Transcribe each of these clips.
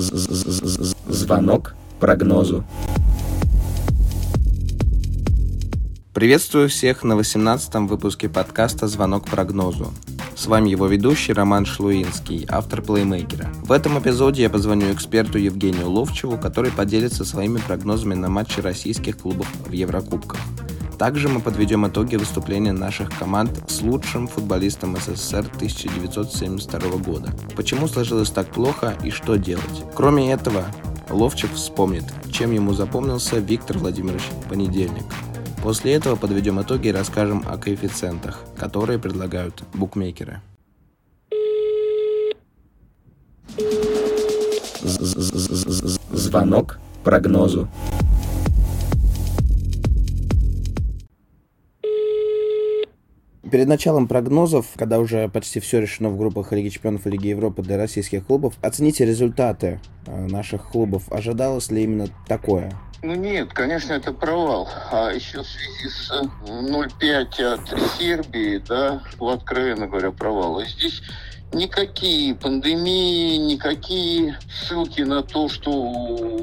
Звонок прогнозу. Приветствую всех на 18-м выпуске подкаста «Звонок прогнозу». С вами его ведущий Роман Шлуинский, автор плеймейкера. В этом эпизоде я позвоню эксперту Евгению Ловчеву, который поделится своими прогнозами на матчи российских клубов в Еврокубках. Также мы подведем итоги выступления наших команд с лучшим футболистом СССР 1972 года. Почему сложилось так плохо и что делать? Кроме этого, Ловчев вспомнит, чем ему запомнился Виктор Владимирович Понедельник. После этого подведем итоги и расскажем о коэффициентах, которые предлагают букмекеры. Звонок прогнозу. Перед началом прогнозов, когда уже почти все решено в группах Лиги Чемпионов и Лиги Европы для российских клубов, оцените результаты э, наших клубов. Ожидалось ли именно такое? Ну нет, конечно, это провал. А еще в связи с 0,5 от Сербии, да, откровенно говоря, провал. И здесь никакие пандемии, никакие ссылки на то, что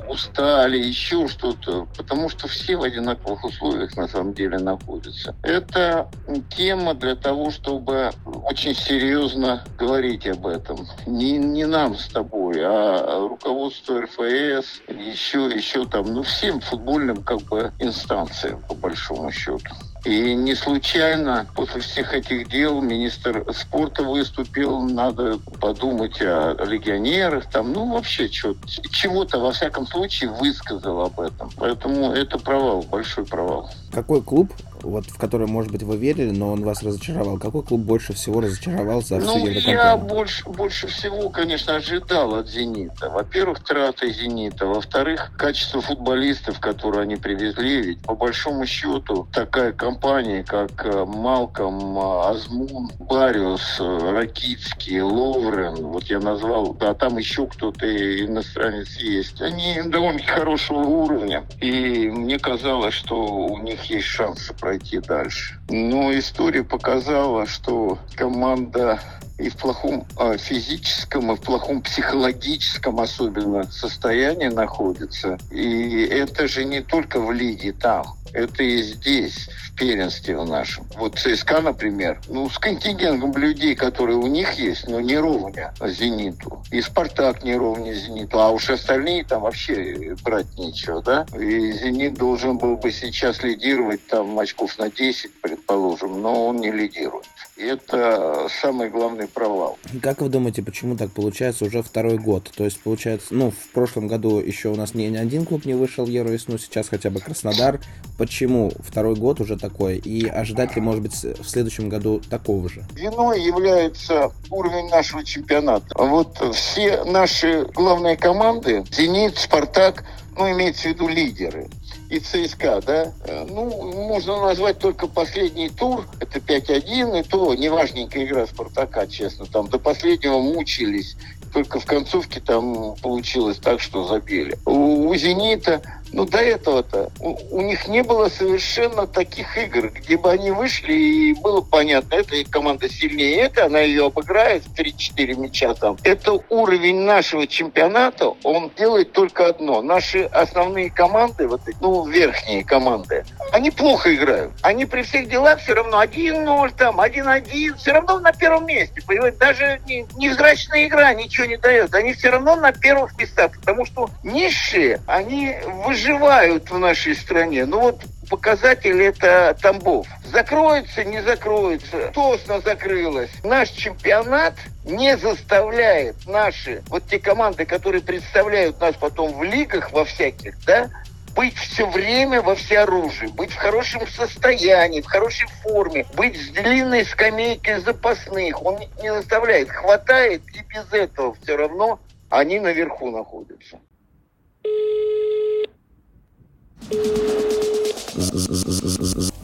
устали, еще что-то, потому что все в одинаковых условиях на самом деле находятся. Это тема для того, чтобы очень серьезно говорить об этом. Не, не нам с тобой, а руководство РФС, еще, еще там, ну, всем футбольным как бы инстанциям, по большому счету. И не случайно после всех этих дел министр спорта выступил, надо подумать о легионерах, там, ну вообще чего-то во всяком случае высказал об этом. Поэтому это провал, большой провал. Какой клуб вот в который, может быть, вы верили, но он вас разочаровал. Какой клуб больше всего разочаровал за всю ну, я больше, больше всего, конечно, ожидал от «Зенита». Во-первых, траты «Зенита». Во-вторых, качество футболистов, которые они привезли. Ведь, по большому счету, такая компания, как э, Малком, э, Азмун, Бариус, э, Ракицкий, Ловрен, вот я назвал, да, там еще кто-то иностранец есть, они довольно хорошего уровня. И мне казалось, что у них есть шансы пройти дальше. Но история показала, что команда и в плохом э, физическом, и в плохом психологическом особенно состоянии находится. И это же не только в лиге там, это и здесь, в первенстве в нашем. Вот ЦСКА, например, ну, с контингентом людей, которые у них есть, но не ровня «Зениту». И «Спартак» не ровня «Зениту», а уж остальные там вообще брать нечего, да? И «Зенит» должен был бы сейчас лидировать там очков на 10, предположим, но он не лидирует. И это самый главный провал. Как вы думаете, почему так получается уже второй год? То есть, получается, ну, в прошлом году еще у нас ни, ни один клуб не вышел в Евровесну, сейчас хотя бы Краснодар. Почему второй год уже такой? И ожидать ли, может быть, в следующем году такого же? Виной является уровень нашего чемпионата. Вот все наши главные команды, «Зенит», «Спартак», ну, имеется в виду лидеры – и ЦСКА, да, э, ну, можно назвать только последний тур, это 5-1, и то неважненькая игра Спартака, честно, там до последнего мучились, только в концовке там получилось так, что забили. У, у «Зенита» Ну, до этого-то у, у них не было совершенно таких игр, где бы они вышли, и было понятно, эта команда сильнее это, она ее обыграет в 3-4 мяча там. Это уровень нашего чемпионата, он делает только одно. Наши основные команды, вот, ну, верхние команды, они плохо играют. Они при всех делах все равно 1-0, там, 1-1, все равно на первом месте. Понимаете, даже невзрачная игра ничего не дает. Они все равно на первых местах, потому что низшие, они выживают выживают в нашей стране. Ну вот показатель это Тамбов. Закроется, не закроется. Тосно закрылась. Наш чемпионат не заставляет наши, вот те команды, которые представляют нас потом в лигах во всяких, да, быть все время во всеоружии, быть в хорошем состоянии, в хорошей форме, быть с длинной скамейкой запасных. Он не заставляет. Хватает, и без этого все равно они наверху находятся.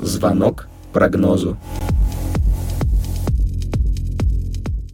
Звонок прогнозу.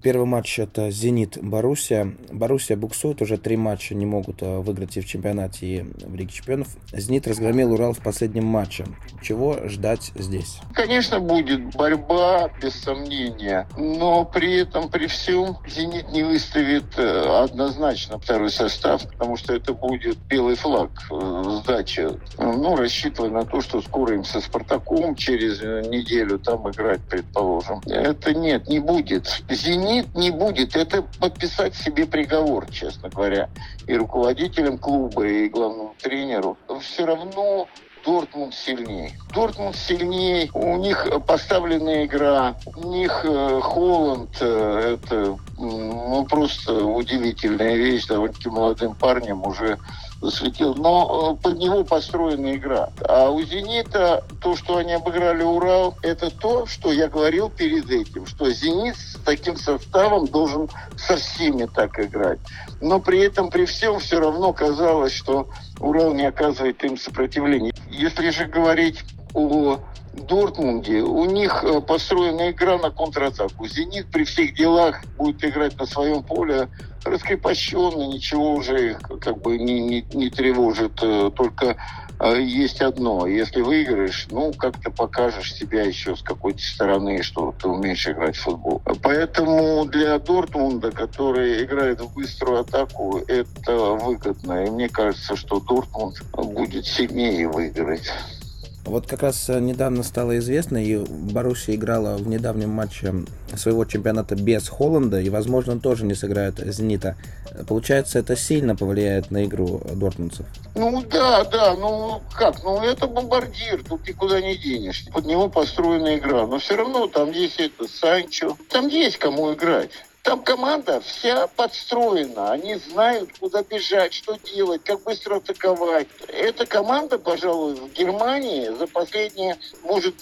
Первый матч это «Зенит» Боруссия. Боруссия буксует, уже три матча не могут э, выиграть и в чемпионате, и в Лиге чемпионов. «Зенит» разгромил Урал в последнем матче. Чего ждать здесь? Конечно, будет борьба, без сомнения. Но при этом, при всем, «Зенит» не выставит э, однозначно второй состав, потому что это будет белый флаг э, сдача. Ну, рассчитывая на то, что скоро им со «Спартаком» через неделю там играть, предположим. Это нет, не будет. «Зенит» не будет. Это подписать себе приговор, честно говоря. И руководителям клуба, и главному тренеру. Все равно Дортмунд сильнее. Дортмунд сильнее, у них поставленная игра, у них э, Холланд, э, это ну, просто удивительная вещь, довольно-таки молодым парнем уже засветил. Но э, под него построена игра. А у «Зенита» то, что они обыграли «Урал», это то, что я говорил перед этим, что «Зенит» с таким составом должен со всеми так играть. Но при этом, при всем, все равно казалось, что «Урал» не оказывает им сопротивления. Если же говорить о Дортмунде, у них э, построена игра на контратаку. «Зенит» при всех делах будет играть на своем поле раскрепощенно, ничего уже их как бы не, не, не тревожит. Э, только э, есть одно. Если выиграешь, ну, как-то покажешь себя еще с какой-то стороны, что ты умеешь играть в футбол. Поэтому для Дортмунда, который играет в быструю атаку, это выгодно. И мне кажется, что Дортмунд будет сильнее выиграть. Вот как раз э, недавно стало известно, и Боруссия играла в недавнем матче своего чемпионата без Холланда, и, возможно, он тоже не сыграет Зенита. Получается, это сильно повлияет на игру дортмундцев? Ну да, да, ну как, ну это бомбардир, тут никуда не денешься. Под него построена игра, но все равно там есть это Санчо, там есть кому играть. Там команда вся подстроена. Они знают, куда бежать, что делать, как быстро атаковать. Эта команда, пожалуй, в Германии за последние, может,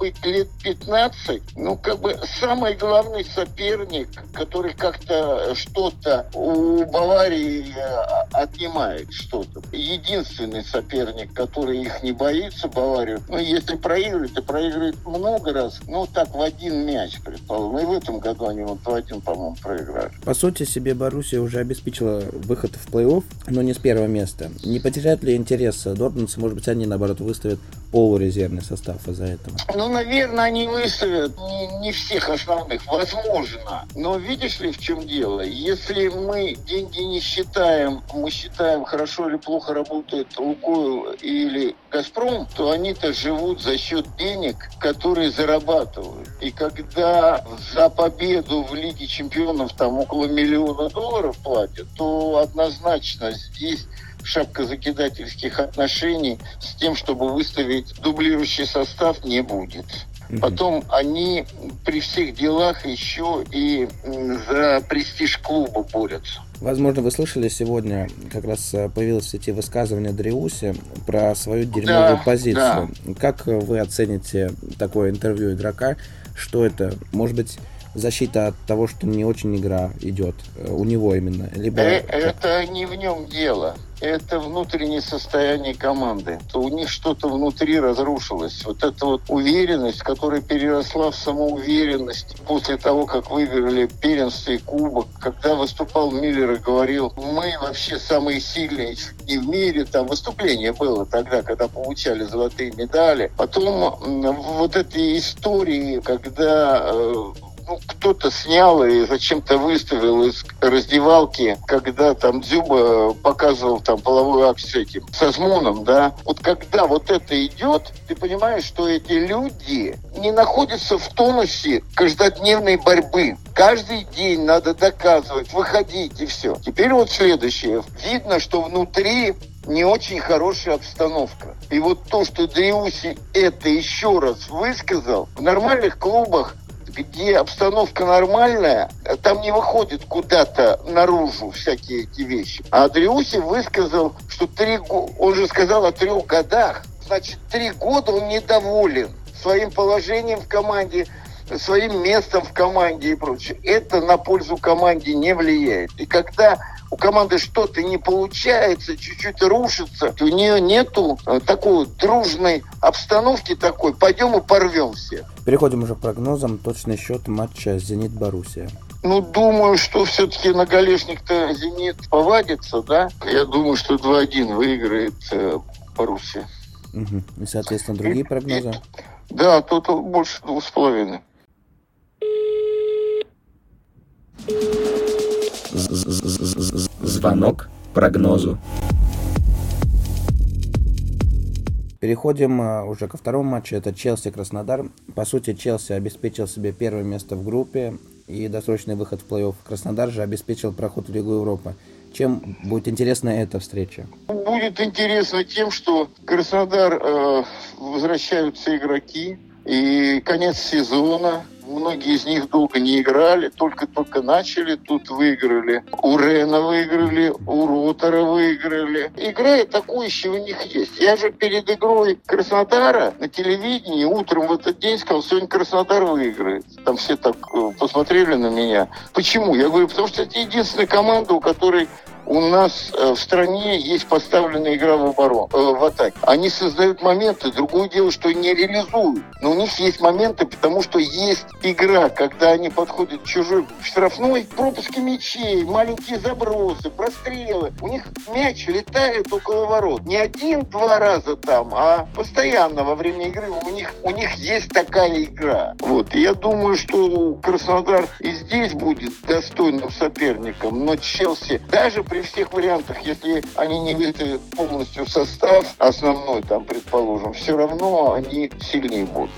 быть лет 15, ну, как бы самый главный соперник, который как-то что-то у Баварии э, отнимает что-то. Единственный соперник, который их не боится, Баварию, ну, если проигрывает, то проигрывает много раз, ну, так, в один мяч, предположим. И в этом году они вот в один, по-моему, проиграли. По сути, себе Боруссия уже обеспечила выход в плей-офф, но не с первого места. Не потеряют ли интерес Дортмундцы? Может быть, они, наоборот, выставят полурезервный состав из-за этого? Ну, наверное, они выставят не, не всех основных, возможно. Но видишь ли, в чем дело? Если мы деньги не считаем, мы считаем, хорошо или плохо работает Лукойл или Газпром, то они-то живут за счет денег, которые зарабатывают. И когда за победу в Лиге чемпионов там около миллиона долларов платят, то однозначно здесь шапка закидательских отношений с тем, чтобы выставить дублирующий состав, не будет. Потом они при всех делах еще и за престиж клуба борются. Возможно, вы слышали сегодня, как раз э, появилось в сети высказывание Дриуси про свою дерьмовую да, позицию. Да. Как вы оцените такое интервью игрока? Что это? Может быть, защита от того, что не очень игра идет э, у него именно? Либо... Э, это не в нем дело это внутреннее состояние команды. То у них что-то внутри разрушилось. Вот эта вот уверенность, которая переросла в самоуверенность после того, как выиграли первенство и кубок. Когда выступал Миллер и говорил, мы вообще самые сильные не в мире. Там выступление было тогда, когда получали золотые медали. Потом вот эти истории, когда э, ну, кто-то снял и зачем-то выставил из раздевалки, когда там Дзюба показывал там половой акт с этим, со Змуном, да. Вот когда вот это идет, ты понимаешь, что эти люди не находятся в тонусе каждодневной борьбы. Каждый день надо доказывать, выходить и все. Теперь вот следующее. Видно, что внутри не очень хорошая обстановка. И вот то, что Дриуси это еще раз высказал, в нормальных клубах где обстановка нормальная, там не выходит куда-то наружу всякие эти вещи. А Адриуси высказал, что три он же сказал о трех годах, значит, три года он недоволен своим положением в команде, своим местом в команде и прочее. Это на пользу команде не влияет. И когда у команды что-то не получается, чуть-чуть рушится, у нее нету э, такой дружной обстановки такой, пойдем и порвем все. Переходим уже к прогнозам. Точный счет матча «Зенит-Боруссия». Ну, думаю, что все-таки на Галешник-то «Зенит» повадится, да? Я думаю, что 2-1 выиграет э, Боруссия. Угу. И, соответственно, другие прогнозы? Да, тут больше двух с половиной. Звонок прогнозу. Переходим а, уже ко второму матчу. Это Челси-Краснодар. По сути, Челси обеспечил себе первое место в группе и досрочный выход в плей-офф. Краснодар же обеспечил проход в Лигу Европы. Чем будет интересна эта встреча? Будет интересно тем, что Краснодар э, возвращаются игроки, и конец сезона, Многие из них долго не играли, только-только начали, тут выиграли. У Рена выиграли, у Ротора выиграли. Игра атакующая у них есть. Я же перед игрой Краснодара на телевидении утром в этот день сказал, сегодня Краснодар выиграет. Там все так э, посмотрели на меня. Почему? Я говорю, потому что это единственная команда, у которой у нас э, в стране есть поставленная игра в оборону, э, в атаке. Они создают моменты, другое дело, что не реализуют. Но у них есть моменты, потому что есть игра, когда они подходят к чужой штрафной, пропуски мячей, маленькие забросы, прострелы. У них мяч летает около ворот. Не один-два раза там, а постоянно во время игры у них, у них есть такая игра. Вот. Я думаю, что Краснодар и здесь будет достойным соперником, но Челси даже при при всех вариантах, если они не выйдут полностью состав основной, там, предположим, все равно они сильнее будут.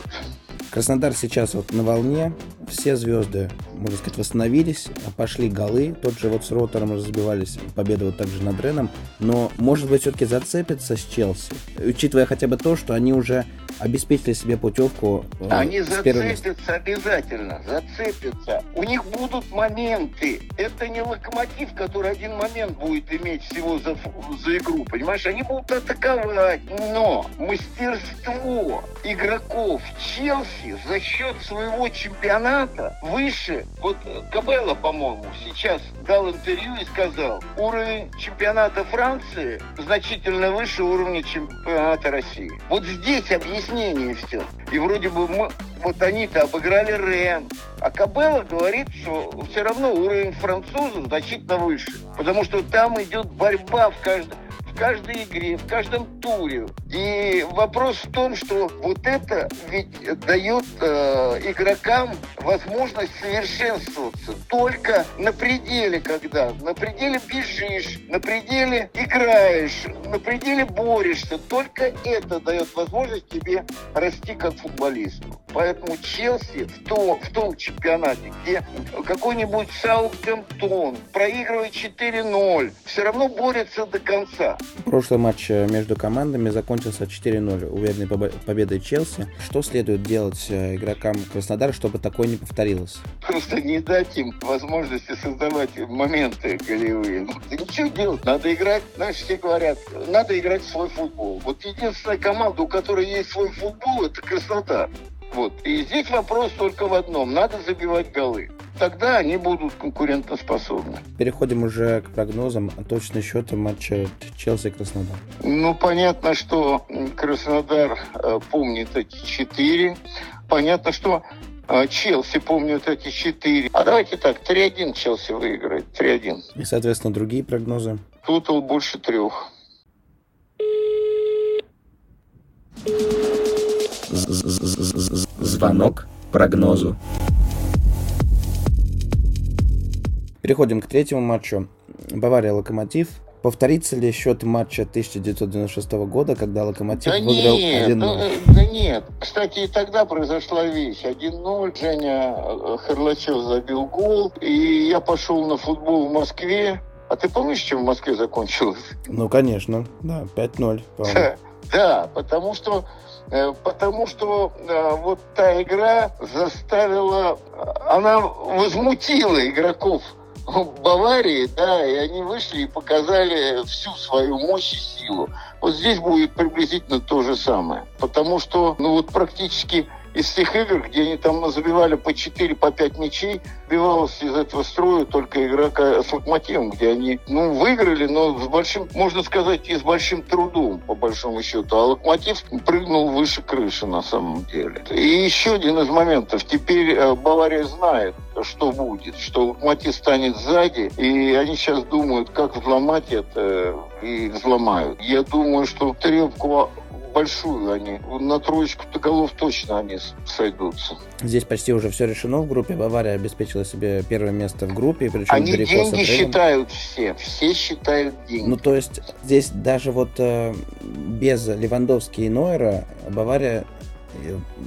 Краснодар сейчас вот на волне, все звезды, можно сказать, восстановились, пошли голы, тот же вот с Ротором разбивались, победа вот также над Реном, но, может быть, все-таки зацепится с Челси, учитывая хотя бы то, что они уже обеспечили себе путевку. Э, Они зацепятся обязательно, зацепятся. У них будут моменты. Это не локомотив, который один момент будет иметь всего за, за игру, понимаешь? Они будут атаковать. Но мастерство игроков Челси за счет своего чемпионата выше. Вот Кабелла, по-моему, сейчас дал интервью и сказал, уровень чемпионата Франции значительно выше уровня чемпионата России. Вот здесь объяснение все. И вроде бы мы, вот они-то обыграли Рен. А Кабелла говорит, что все равно уровень французов значительно выше. Потому что там идет борьба в каждом в каждой игре, в каждом туре. И вопрос в том, что вот это ведь дает э, игрокам возможность совершенствоваться только на пределе, когда на пределе бежишь, на пределе играешь, на пределе борешься. Только это дает возможность тебе расти как футболисту. Поэтому Челси в том, в том чемпионате, где какой-нибудь Саутгемптон проигрывает 4-0, все равно борется до конца. Прошлый матч э, между командами закончился 4-0 уверенной победой Челси. Что следует делать э, игрокам Краснодара, чтобы такое не повторилось? Просто не дать им возможности создавать моменты голевые. Да ничего делать, надо играть, знаешь, все говорят, надо играть в свой футбол. Вот единственная команда, у которой есть свой футбол, это Краснодар. Вот. И здесь вопрос только в одном. Надо забивать голы. Тогда они будут конкурентоспособны. Переходим уже к прогнозам. Точный счет матча Челси-Краснодар. Ну, понятно, что Краснодар э, помнит эти четыре. Понятно, что э, Челси помнит эти четыре. А давайте так, 3-1 Челси выиграет. 3-1. И, соответственно, другие прогнозы? Тотал больше трех. Звонок прогнозу. Переходим к третьему матчу. Бавария-Локомотив. Повторится ли счет матча 1996 года, когда Локомотив да выиграл 1-0? Да, да нет. Кстати, и тогда произошла вещь. 1-0. Женя э, Харлачев забил гол. И я пошел на футбол в Москве. А ты помнишь, чем в Москве закончилось? Ну, конечно. Да, 5-0. Да, потому что Э, потому что э, вот та игра заставила, она возмутила игроков Баварии, да, и они вышли и показали всю свою мощь и силу. Вот здесь будет приблизительно то же самое. Потому что, ну вот практически из тех игр, где они там забивали по 4, по 5 мячей, бивалась из этого строя только игрока с локомотивом, где они, ну, выиграли, но с большим, можно сказать, и с большим трудом, по большому счету. А локомотив прыгнул выше крыши, на самом деле. И еще один из моментов. Теперь э, Бавария знает, что будет, что локомотив станет сзади, и они сейчас думают, как взломать это, и взломают. Я думаю, что трепку большую они. На троечку-то голов точно они сойдутся. Здесь почти уже все решено в группе. Бавария обеспечила себе первое место в группе. Причем они деньги считают все. Все считают деньги. Ну, то есть здесь даже вот э, без Левандовски и Нойера Бавария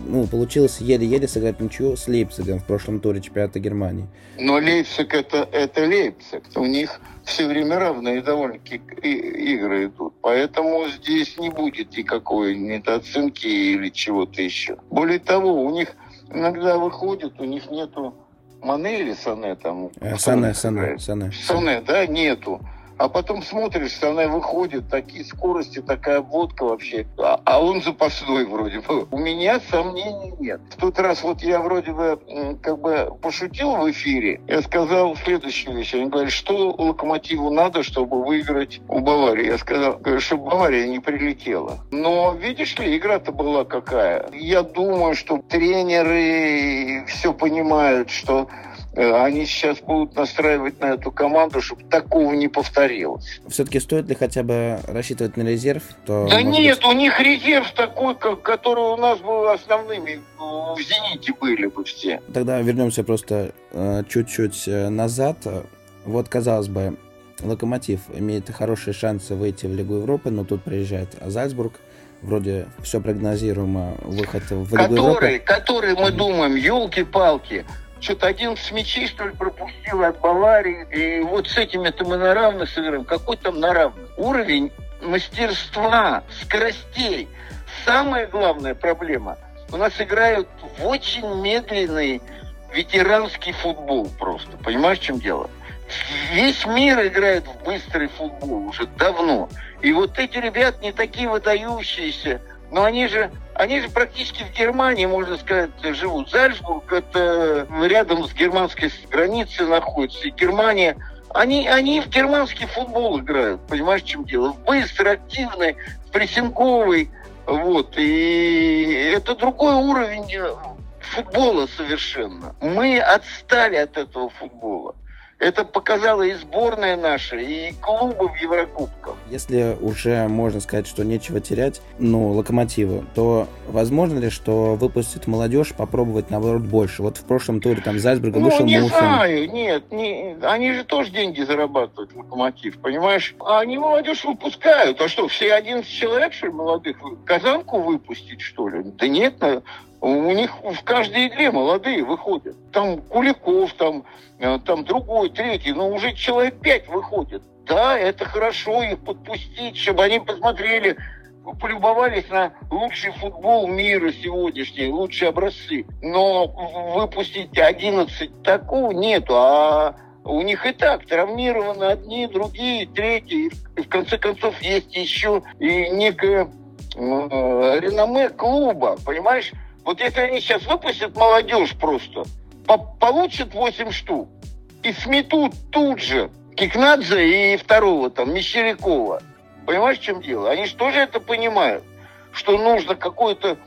ну, получилось еле-еле сыграть ничью с Лейпцигом в прошлом туре чемпионата Германии. Но Лейпциг это, это Лейпциг. У них все время равные довольно-таки игры идут. Поэтому здесь не будет никакой недооценки или чего-то еще. Более того, у них иногда выходит, у них нету Мане или Сане там? Э, Сане, Сане, Сане. Сане, да, нету. А потом смотришь, она выходит, такие скорости, такая обводка вообще. А, а он запасной вроде бы. У меня сомнений нет. В тот раз вот я вроде бы как бы пошутил в эфире. Я сказал следующую вещь. Они говорят, что Локомотиву надо, чтобы выиграть у Баварии. Я сказал, чтобы Бавария не прилетела. Но видишь ли, игра-то была какая. Я думаю, что тренеры все понимают, что они сейчас будут настраивать на эту команду, чтобы такого не повторилось. Все-таки стоит ли хотя бы рассчитывать на резерв? То, да нет, быть... у них резерв такой, как, который у нас был основными в «Зените» были бы все. Тогда вернемся просто э, чуть-чуть э, назад. Вот, казалось бы, Локомотив имеет хорошие шансы выйти в Лигу Европы, но тут приезжает Зальцбург. Вроде все прогнозируемо, выход в Лигу который, Европы. Который, мы думаем, елки-палки, что-то 11 мячей, что ли, пропустил от Баварии. И вот с этими-то мы на равных сыграем. Какой там на равных? Уровень мастерства, скоростей. Самая главная проблема. У нас играют в очень медленный ветеранский футбол просто. Понимаешь, в чем дело? Весь мир играет в быстрый футбол уже давно. И вот эти ребят не такие выдающиеся, но они же, они же практически в Германии, можно сказать, живут. Зальцбург это рядом с германской границей находится. И Германия, они, они в германский футбол играют, понимаешь, в чем дело? Быстрый, активный, прессинговый. Вот. И это другой уровень футбола совершенно. Мы отстали от этого футбола. Это показала и сборная наша, и клубы в Еврокубках. Если уже можно сказать, что нечего терять, ну, локомотиву, то возможно ли, что выпустит молодежь попробовать, наоборот, больше? Вот в прошлом туре там Зальцбурга ну, вышел не Мухин. знаю, нет, не, они же тоже деньги зарабатывают, локомотив, понимаешь? А они молодежь выпускают. А что, все 11 человек, что ли, молодых? Казанку выпустить, что ли? Да нет, у них в каждой игре молодые выходят. Там Куликов, там, э, там другой, третий, но уже человек пять выходит. Да, это хорошо их подпустить, чтобы они посмотрели, полюбовались на лучший футбол мира сегодняшний, лучшие образцы. Но выпустить 11 такого нету, а у них и так травмированы одни, другие, третьи. И в конце концов есть еще и некое э, реноме клуба, понимаешь? Вот если они сейчас выпустят молодежь просто, по получат 8 штук и сметут тут же Кикнадзе и второго там, Мещерякова. Понимаешь, в чем дело? Они же тоже это понимают, что нужно какой-то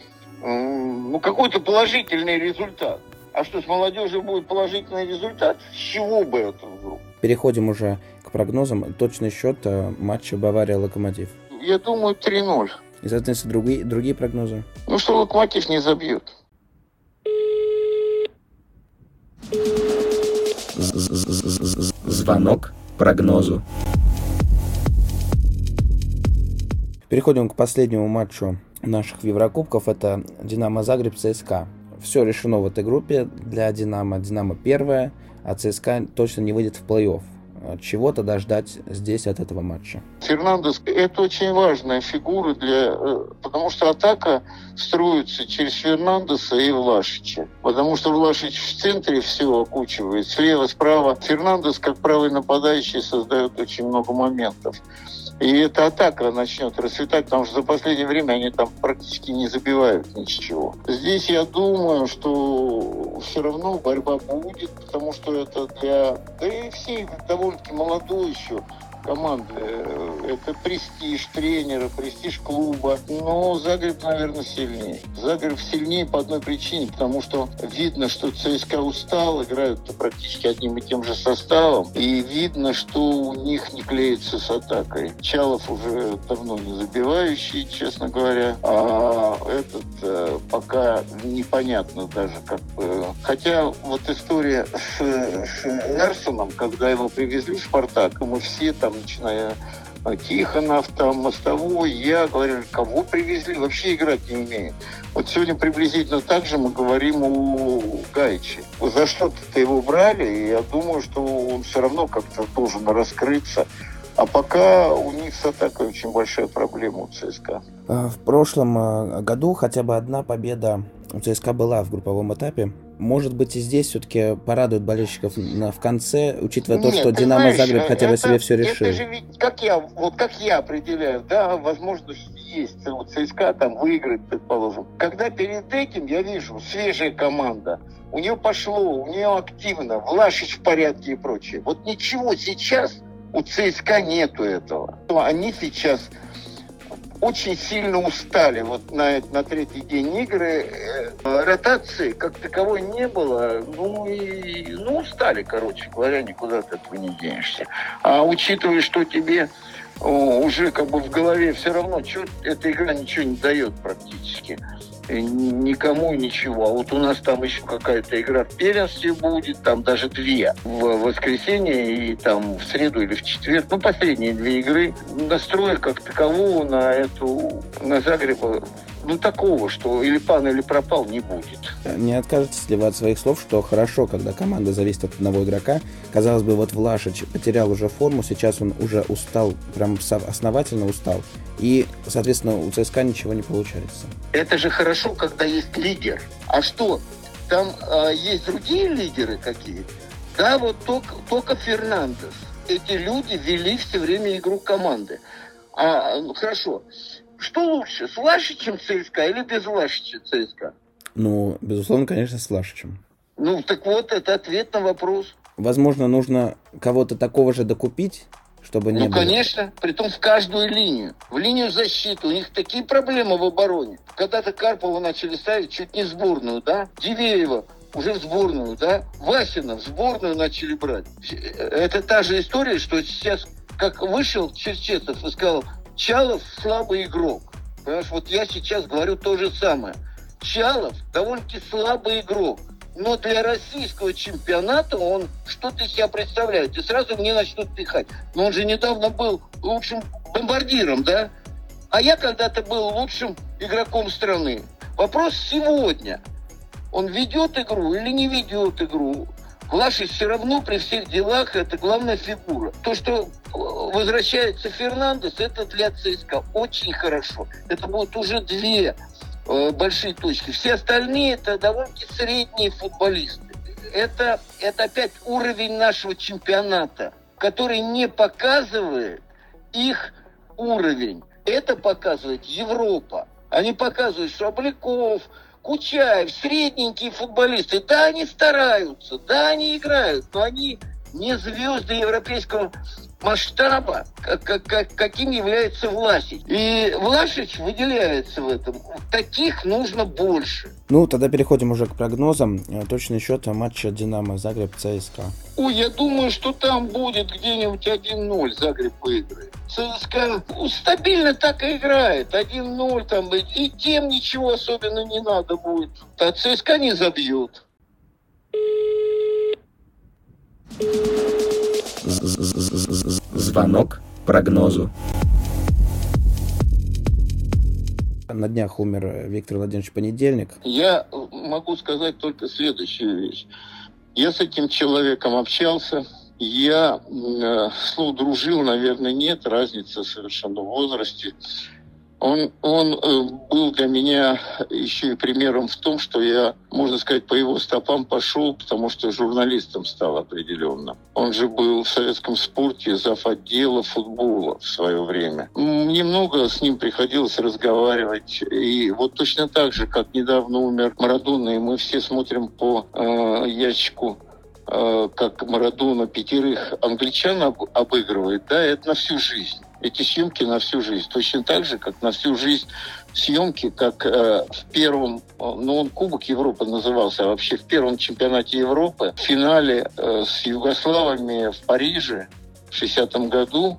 ну, какой-то положительный результат. А что, с молодежью будет положительный результат? С чего бы это вдруг? Переходим уже к прогнозам. Точный счет э, матча Бавария-Локомотив. Я думаю, 3-0. И, соответственно, другие, другие прогнозы? Ну, что Локомотив не забьет. Звонок прогнозу. Переходим к последнему матчу наших Еврокубков. Это Динамо Загреб ЦСКА. Все решено в этой группе для Динамо. Динамо первая, а ЦСКА точно не выйдет в плей-офф. Э, чего тогда ждать здесь от этого матча? Фернандес – это очень важная фигура, для, э, потому что атака строится через Фернандеса и Влашича. Потому что Влашич в центре все окучивает, слева, справа. Фернандес, как правый нападающий, создает очень много моментов. И эта атака начнет расцветать, потому что за последнее время они там практически не забивают ничего. Здесь я думаю, что все равно борьба будет, потому что это для... Да и все довольно-таки молодой еще команды. Это престиж тренера, престиж клуба. Но Загреб, наверное, сильнее. Загреб сильнее по одной причине, потому что видно, что ЦСКА устал, играют практически одним и тем же составом. И видно, что у них не клеится с атакой. Чалов уже давно не забивающий, честно говоря. А этот э, пока непонятно даже как бы. Хотя вот история с, с Эрсоном, когда его привезли в Спартак, мы все там начиная Тихонов, там, Мостовой, я говорю, кого привезли, вообще играть не умеет. Вот сегодня приблизительно так же мы говорим о Гайче. За что-то его брали, и я думаю, что он все равно как-то должен раскрыться. А пока у них с атакой очень большая проблема у ЦСКА. А, в прошлом а, году хотя бы одна победа у ЦСКА была в групповом этапе. Может быть, и здесь все-таки порадует болельщиков на, в конце, учитывая Нет, то, что Динамо знаешь, Загреб хотя бы это, себе все решил. Это же ведь, как я, вот как я определяю, да, возможность есть у ЦСКА там выиграть, предположим. Когда перед этим я вижу свежая команда, у нее пошло, у нее активно, Влашич в порядке и прочее. Вот ничего сейчас у ЦСКА нету этого. Они сейчас очень сильно устали вот на, на третий день игры. Э, ротации как таковой не было. Ну и ну, устали, короче говоря, никуда от этого не денешься. А учитывая, что тебе уже как бы в голове все равно, что эта игра ничего не дает практически никому ничего. А вот у нас там еще какая-то игра в первенстве будет, там даже две в воскресенье и там в среду или в четверг. Ну, последние две игры. Настроя как такового на эту, на Загреба ну, такого, что или пан, или пропал, не будет. Не откажетесь ли вы от своих слов, что хорошо, когда команда зависит от одного игрока? Казалось бы, вот Влашич потерял уже форму, сейчас он уже устал, прям основательно устал. И, соответственно, у ЦСКА ничего не получается. Это же хорошо, когда есть лидер. А что, там а, есть другие лидеры какие? Да, вот только, только Фернандес. Эти люди вели все время игру команды. А, ну, хорошо. Что лучше, с Лашичем ЦСКА или без Лашича ЦСКА? Ну, безусловно, конечно, с Лашичем. Ну, так вот, это ответ на вопрос. Возможно, нужно кого-то такого же докупить, чтобы не Ну, было. конечно, притом в каждую линию. В линию защиты. У них такие проблемы в обороне. Когда-то Карпова начали ставить чуть не сборную, да? Дивеева уже в сборную, да? Васина в сборную начали брать. Это та же история, что сейчас, как вышел Черчесов и сказал, Чалов слабый игрок. Понимаешь, вот я сейчас говорю то же самое. Чалов довольно-таки слабый игрок. Но для российского чемпионата он что-то из себя представляет. И сразу мне начнут пихать. Но он же недавно был лучшим бомбардиром, да? А я когда-то был лучшим игроком страны. Вопрос сегодня. Он ведет игру или не ведет игру? Влашич все равно при всех делах это главная фигура. То, что э, возвращается Фернандес, это для ЦСКА очень хорошо. Это будут уже две э, большие точки. Все остальные это довольно-таки средние футболисты. Это, это опять уровень нашего чемпионата, который не показывает их уровень. Это показывает Европа. Они показывают, что Обликов, Кучаев, средненькие футболисты, да, они стараются, да, они играют, но они не звезды европейского масштаба, как, как, как, каким является Власич. И Власич выделяется в этом. Таких нужно больше. Ну, тогда переходим уже к прогнозам. Э, точный счет матча «Динамо» Загреб ЦСКА. Ой, я думаю, что там будет где-нибудь 1-0 Загреб выиграет. ЦСКА ну, стабильно так и играет. 1-0 там. И тем ничего особенно не надо будет. А ЦСКА не забьет. Звонок прогнозу. На днях умер Виктор Владимирович Понедельник. Я могу сказать только следующую вещь. Я с этим человеком общался. Я, э, слово дружил, наверное, нет, разница совершенно в возрасте. Он, он э, был для меня еще и примером в том, что я, можно сказать, по его стопам пошел, потому что журналистом стал определенно. Он же был в советском спорте зав. отдела футбола в свое время. Немного с ним приходилось разговаривать. И вот точно так же, как недавно умер Марадона, и мы все смотрим по э, ящику э, как Марадона пятерых англичан об, обыгрывает, да, это на всю жизнь эти съемки на всю жизнь. Точно так же, как на всю жизнь съемки, как э, в первом, ну он Кубок Европы назывался, а вообще в первом чемпионате Европы, в финале э, с Югославами в Париже в 60-м году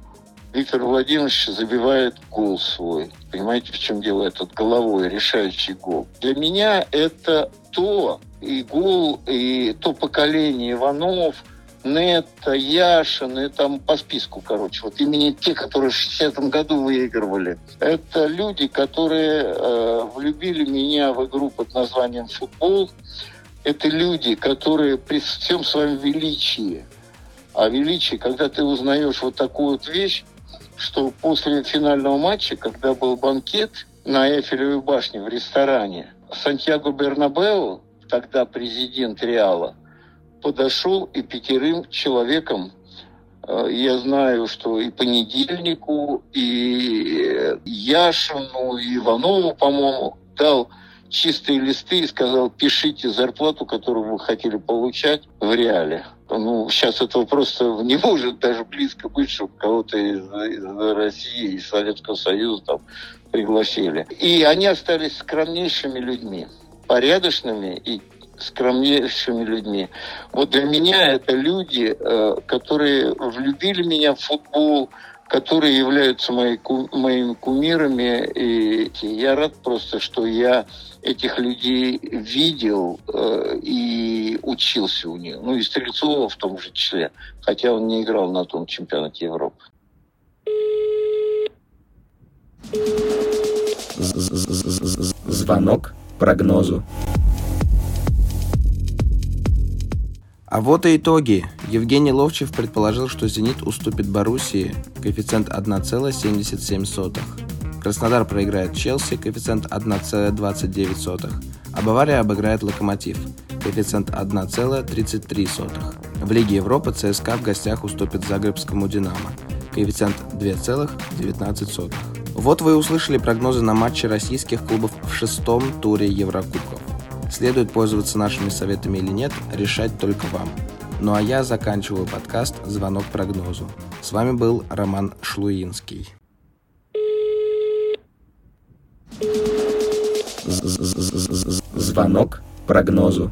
Виктор Владимирович забивает гол свой. Понимаете, в чем дело? Этот головой решающий гол. Для меня это то, и гол, и то поколение Иванов – Нетта, Яшин, и там по списку, короче. Вот именно те, которые в 60-м году выигрывали. Это люди, которые э, влюбили меня в игру под названием «Футбол». Это люди, которые при всем своем величии, а величие, когда ты узнаешь вот такую вот вещь, что после финального матча, когда был банкет на Эйфелевой башне в ресторане, Сантьяго Бернабеу, тогда президент Реала, подошел и пятерым человеком э, я знаю, что и понедельнику, и Яшину, и Иванову, по-моему, дал чистые листы и сказал, пишите зарплату, которую вы хотели получать в реале. Ну, сейчас этого просто не может даже близко быть, чтобы кого-то из, из России, из Советского Союза там пригласили. И они остались скромнейшими людьми, порядочными и скромнейшими людьми. Вот для меня это люди, э, которые влюбили меня в футбол, которые являются мои, моими кумирами. И я рад просто, что я этих людей видел э, и учился у них. Ну и Стрельцова в том же числе, хотя он не играл на том чемпионате Европы. Звонок прогнозу. А вот и итоги. Евгений Ловчев предположил, что «Зенит» уступит Боруссии, коэффициент 1,77. Краснодар проиграет Челси, коэффициент 1,29. А Бавария обыграет Локомотив, коэффициент 1,33. В Лиге Европы ЦСКА в гостях уступит Загребскому «Динамо», коэффициент 2,19. Вот вы услышали прогнозы на матчи российских клубов в шестом туре Еврокубков. Следует пользоваться нашими советами или нет, решать только вам. Ну а я заканчиваю подкаст «Звонок прогнозу». С вами был Роман Шлуинский. Звонок прогнозу.